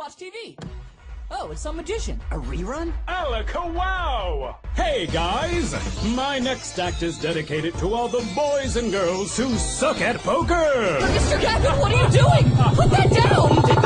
watch TV. Oh, it's some magician. A rerun? Alaka wow! Hey guys! My next act is dedicated to all the boys and girls who suck at poker! Mr. Captain, what are you doing? Put that down!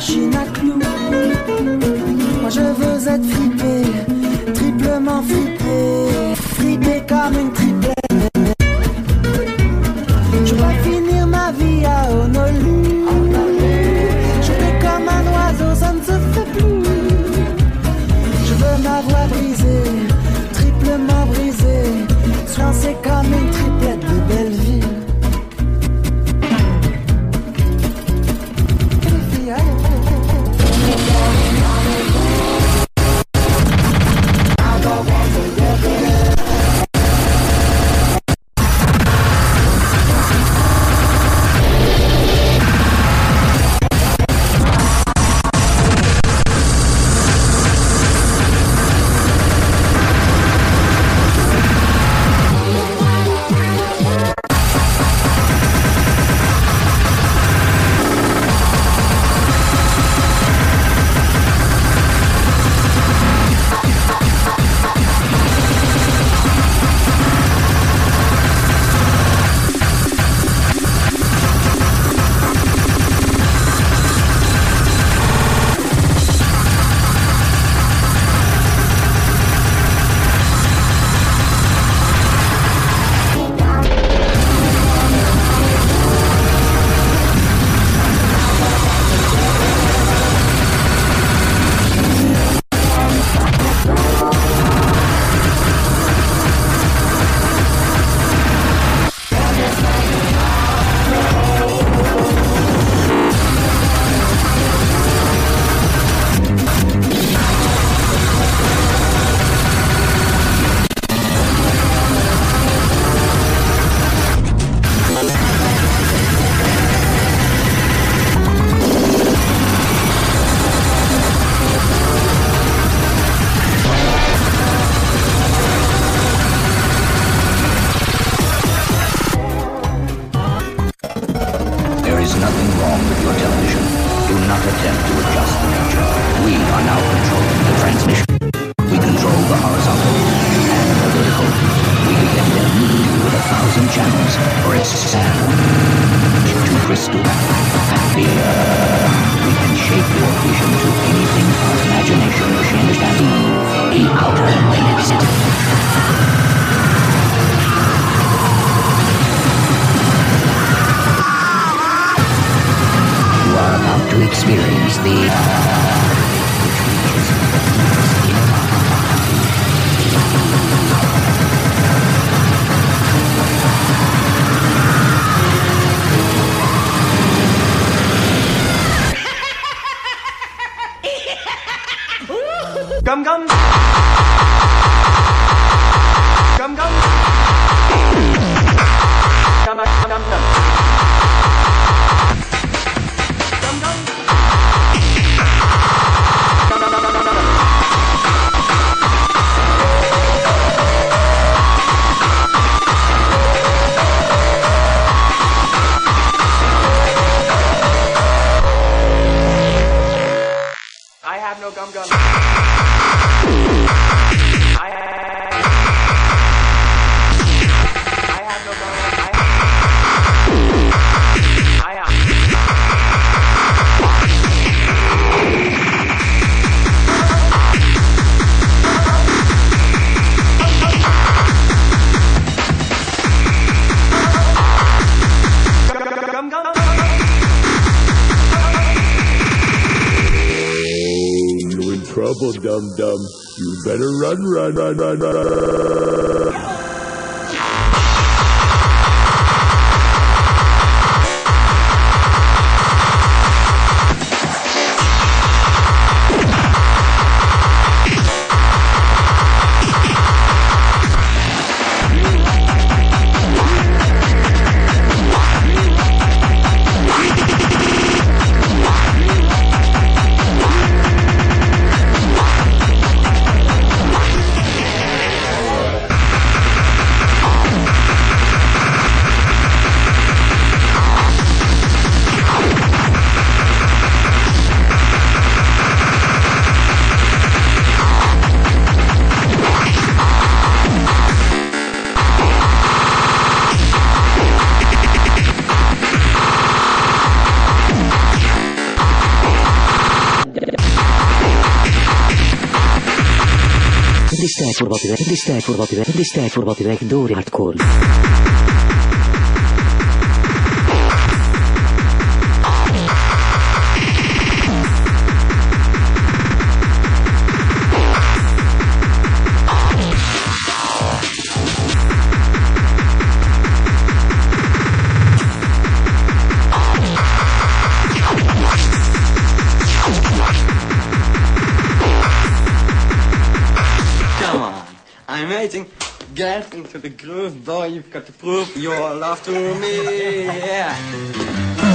Machines à clous. Moi je veux être fripé, da da da da wat werkt is tijd voor wat werkt is tijd voor wat werkt door hardcore. to the groove, boy. You've got to prove your love to me. Yeah.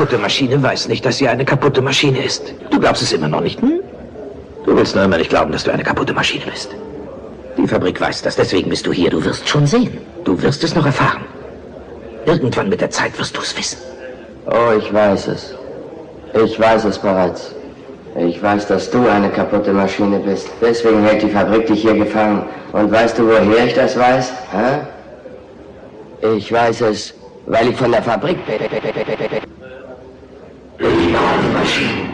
Kaputte Maschine weiß nicht, dass sie eine kaputte Maschine ist. Du glaubst es immer noch nicht, hm? Du willst nur immer nicht glauben, dass du eine kaputte Maschine bist. Die Fabrik weiß das, deswegen bist du hier. Du wirst schon sehen. Du wirst es noch erfahren. Irgendwann mit der Zeit wirst du es wissen. Oh, ich weiß es. Ich weiß es bereits. Ich weiß, dass du eine kaputte Maschine bist. Deswegen hält die Fabrik dich hier gefangen. Und weißt du, woher ich das weiß? Hä? Ich weiß es, weil ich von der Fabrik bin. ایران باشیم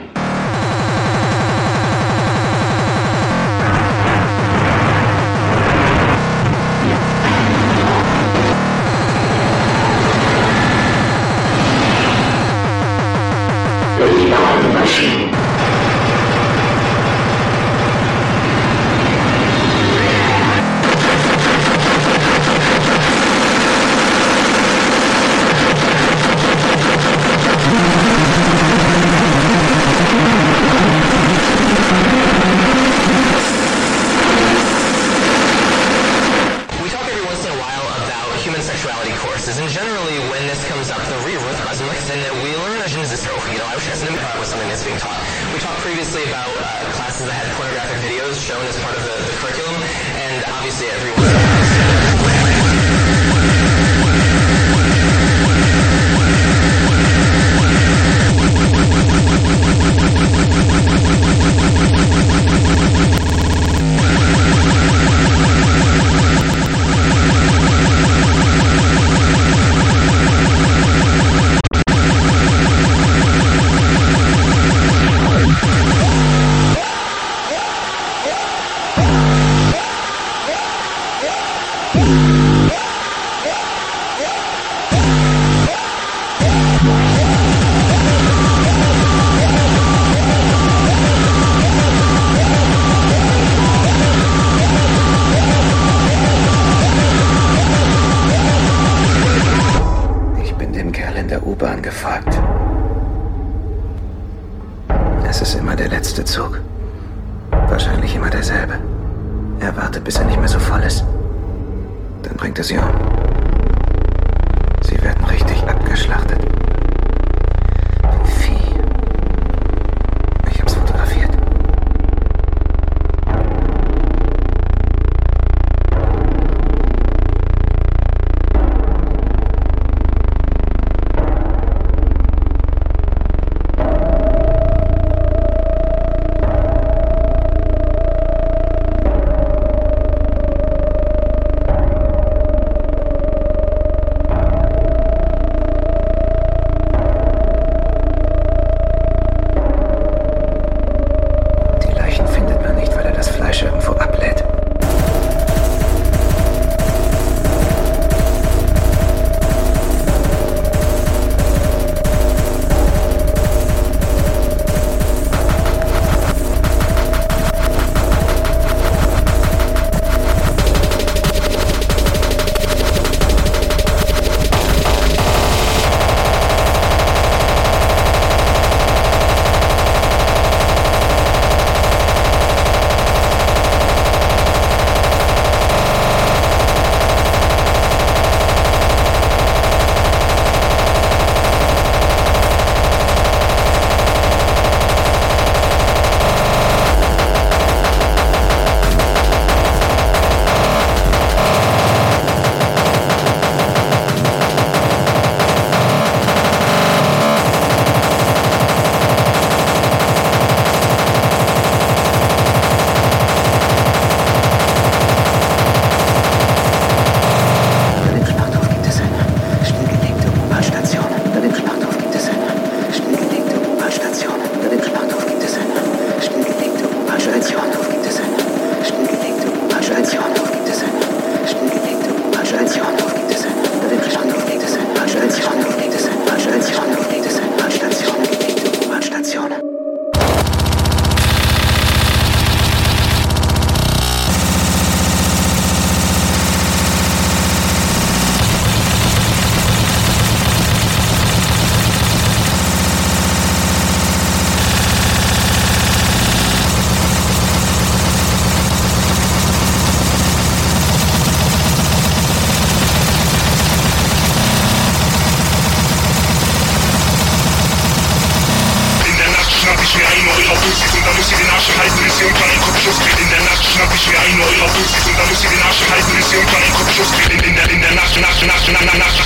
international, international, international, international.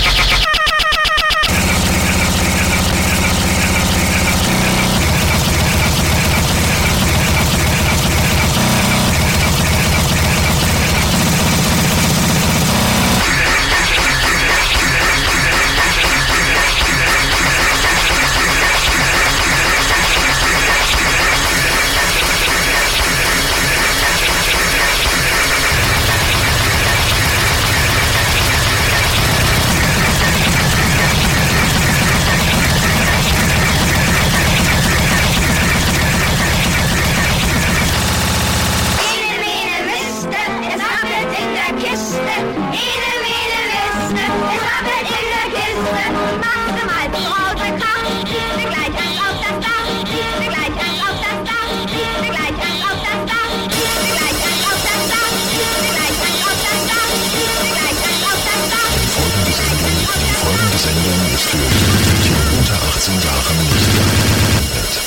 Diese Sendung ist für Jugendliche unter 18 Jahren nicht geeignet.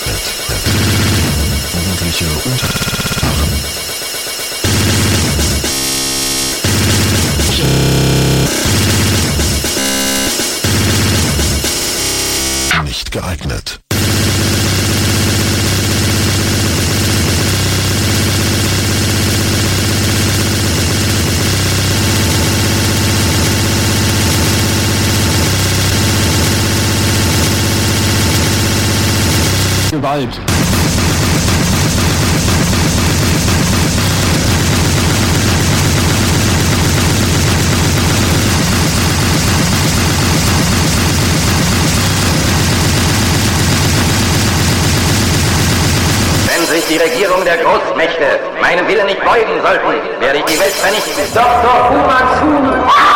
Jugendliche unter 18 Jahren. Wald. die Regierung der Großmächte meinem Willen nicht beugen sollten, werde ich die Welt vernichten. Doch, doch, Dr. Fu Manchu!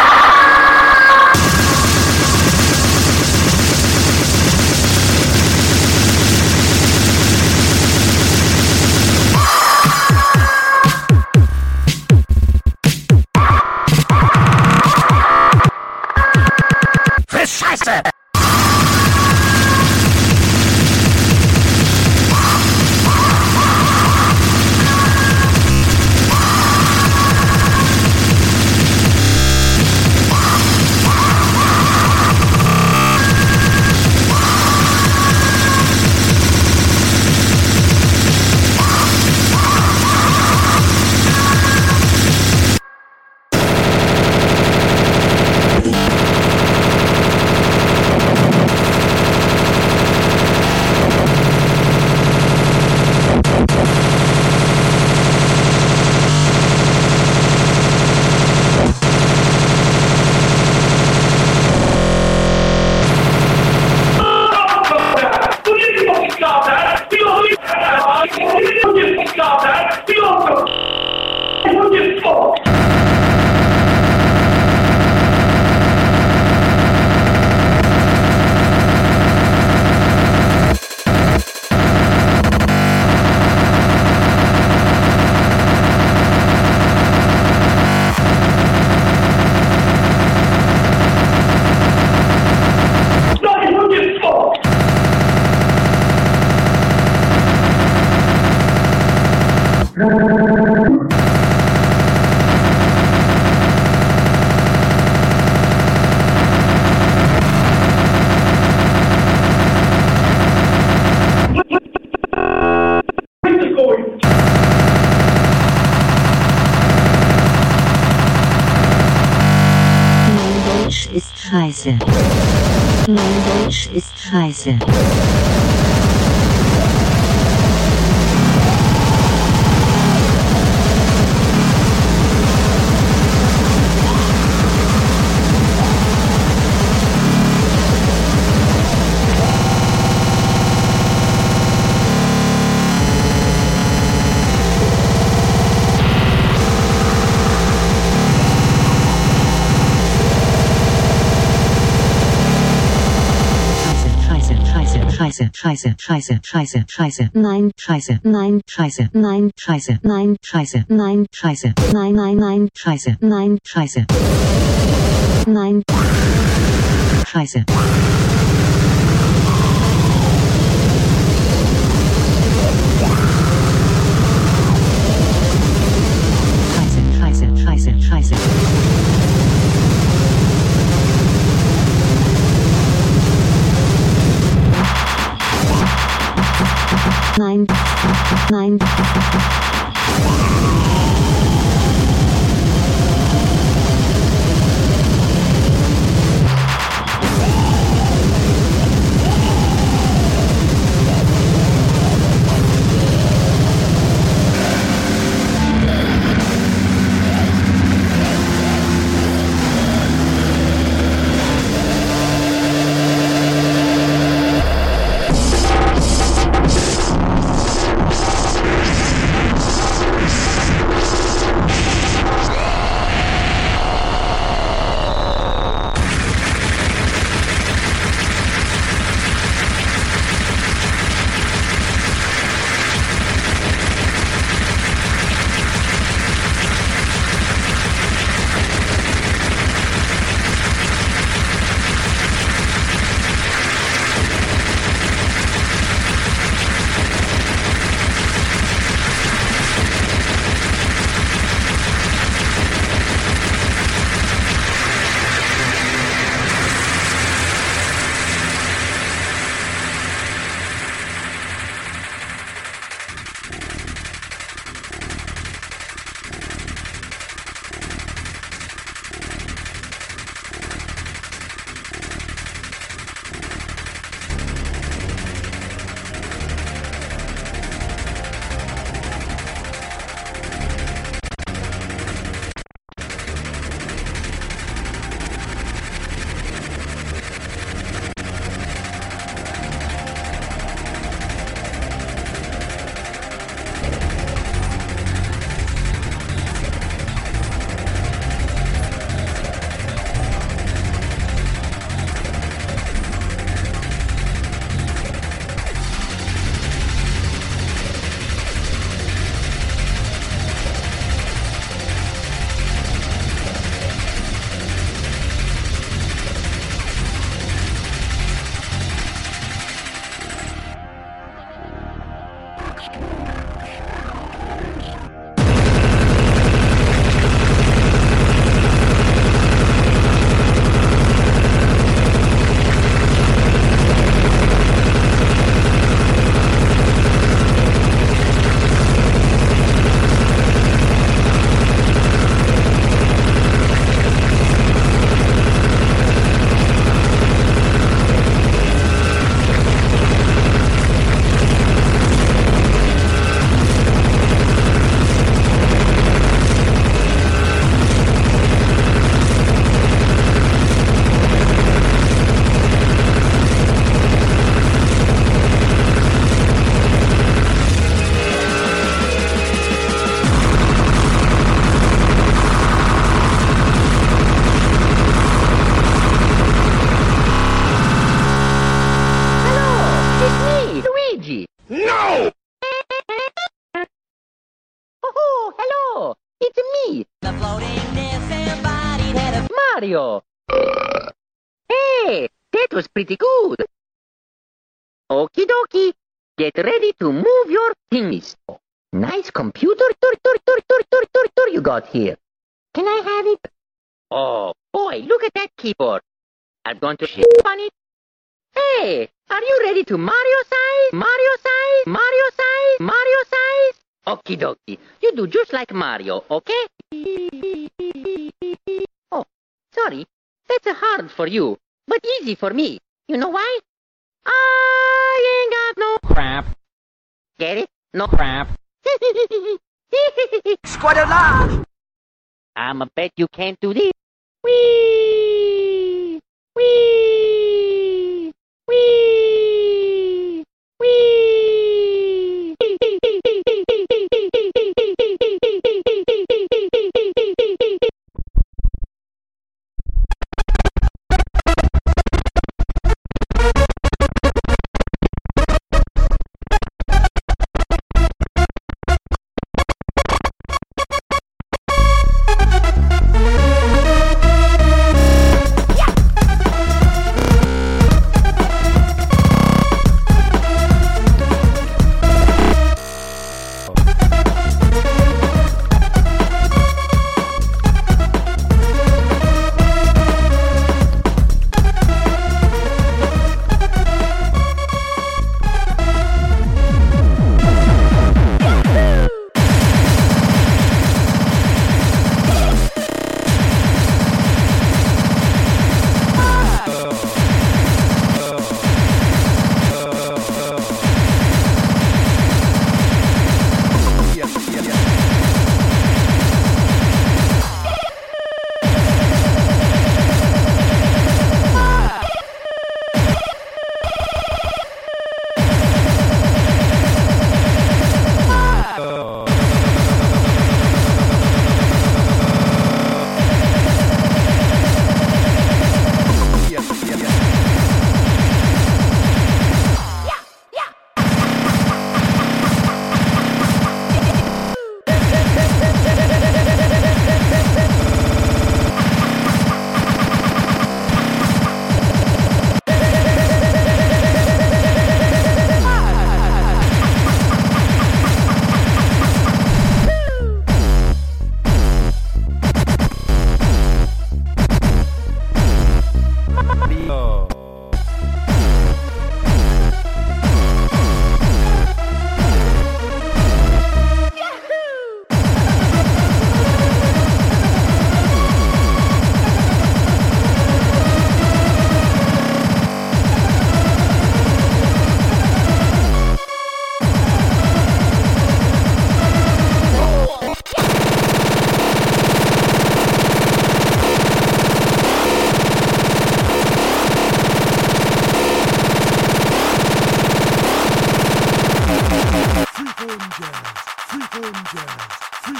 Scheiße. Mein Deutsch ist scheiße. Scheiße, scheiße, scheiße, scheiße, scheiße, nein, scheiße, nein, scheiße, nein, scheiße, nein, scheiße, nein, scheiße, nein, nein, nein, scheiße, nein, scheiße, nein, scheiße. Scheiße, scheiße, scheiße, scheiße. Nein. Nein. I'm going to shape on it. Hey, are you ready to Mario size? Mario size? Mario size? Mario size? Okie dokie. You do just like Mario, okay? Oh, sorry. That's hard for you, but easy for me. You know why? I ain't got no crap. Get it? No crap. Squadala! I'ma bet you can't do this. Whee! วีวีวี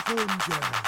Freeform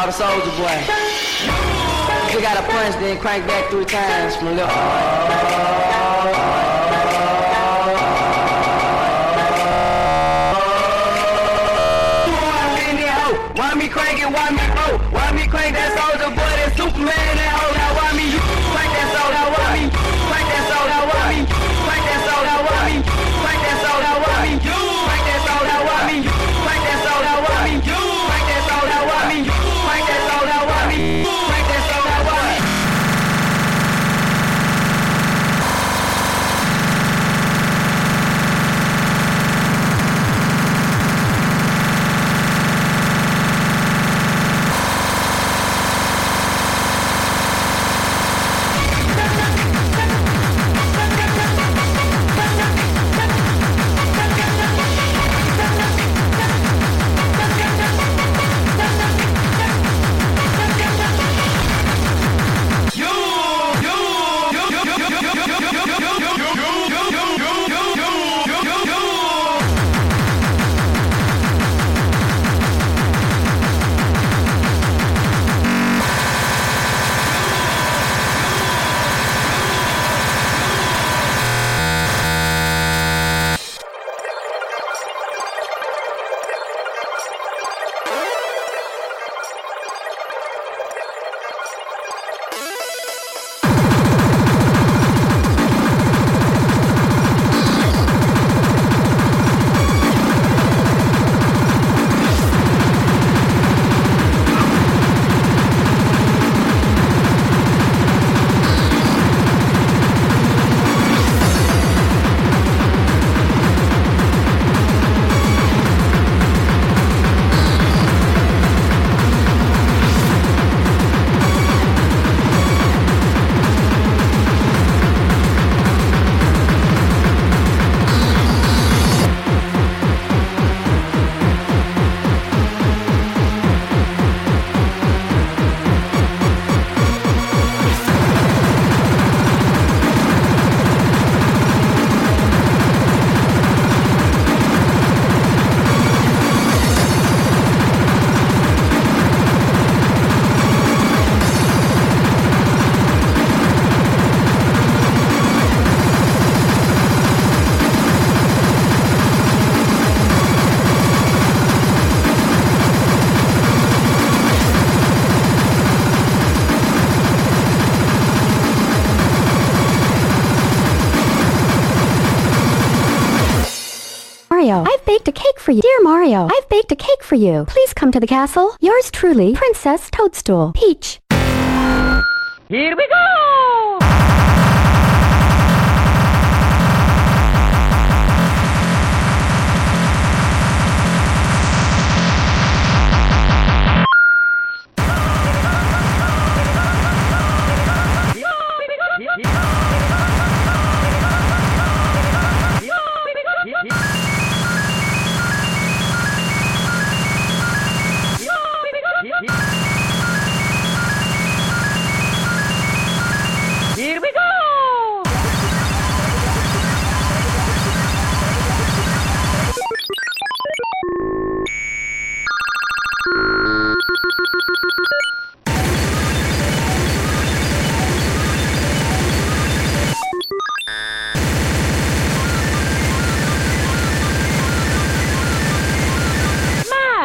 called the Soldier Boy. You gotta punch, then crank back three times from left. Why for you. Dear Mario, I've baked a cake for you. Please come to the castle. Yours truly, Princess Toadstool. Peach. Here we go!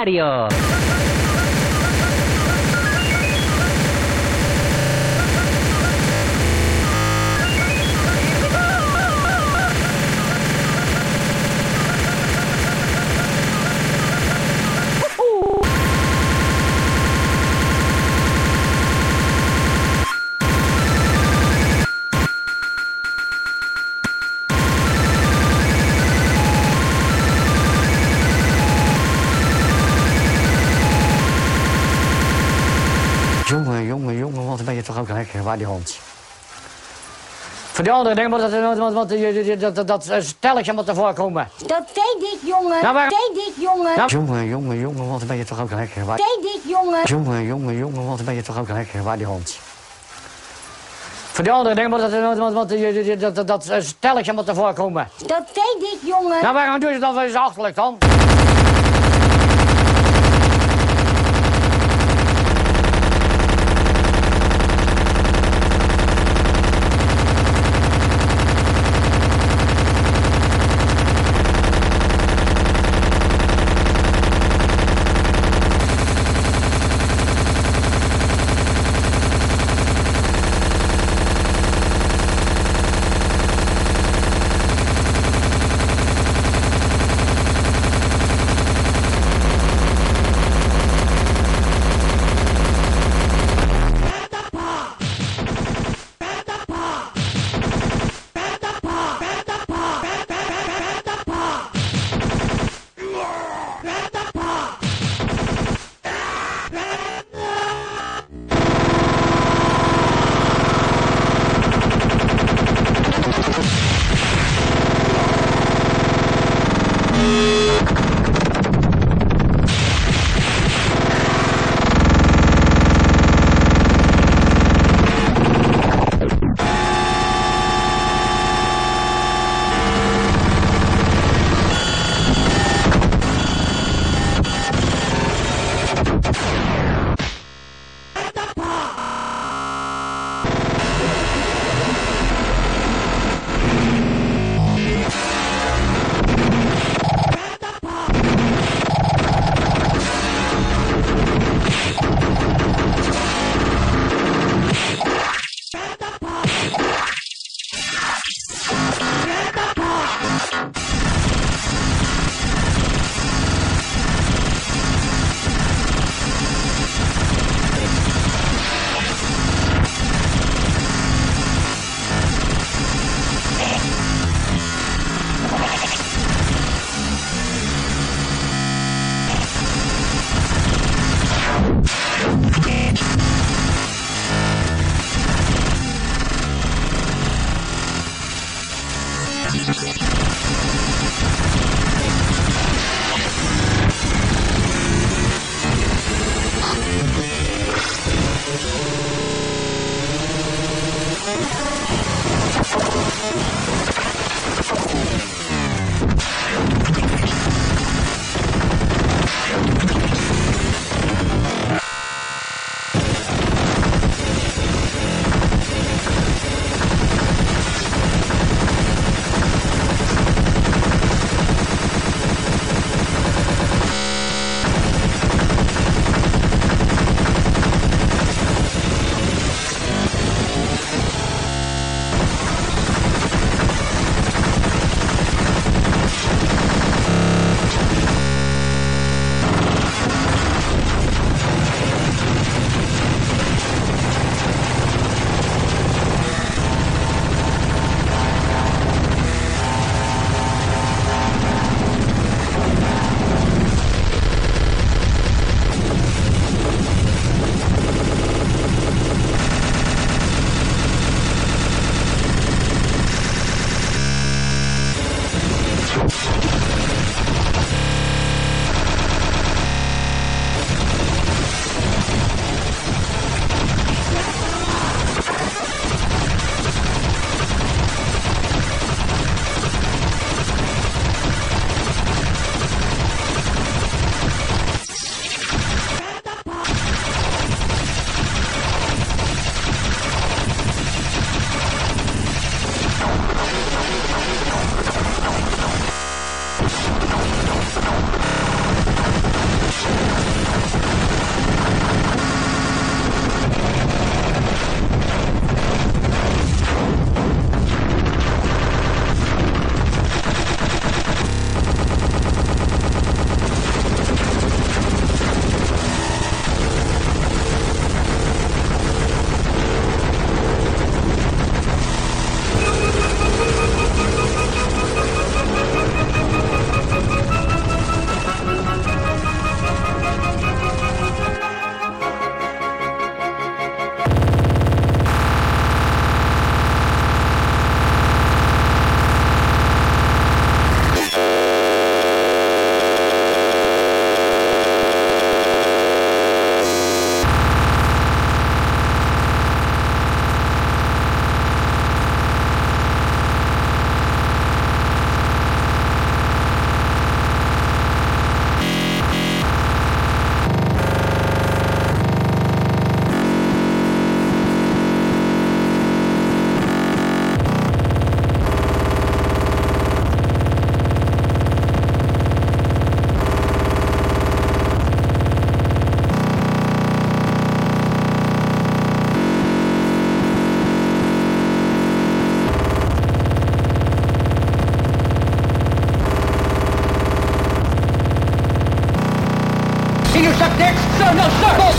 Mario! Waar die hond. Voor die wat, wat, je- je- dat, dat, dat stelletje moet ervoor komen. Dat deed ik, jongen. Nou, waar- Deed ik, jongen. Nou, jongen, jongen, jongen, wat ben je toch ook lekker waar... Deed ik, jongen. Jongen, jongen, jongen, wat ben je toch ook lekker waar die hond. Voor die wat, wat, je- je- dat, dat, dat stelletje moet ervoor komen. Dat deed ik, jongen. Nou, waarom doe je dat wel eens achterlijk dan?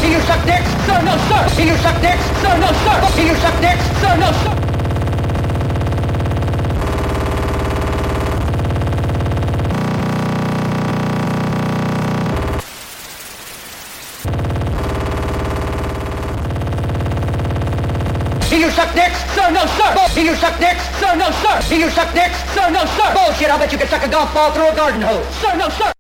Can you suck dicks? Sir, no, sir. Can you suck dicks? Sir, no, sir. Can you suck dicks? Sir, no, sir. Can you suck dicks? Sir, no, sir. Can you suck dicks? Sir, no, sir. Can you suck dicks? Sir, no, sir. Bullshit, I bet you could suck a golf ball through a garden hose. Sir, no, sir.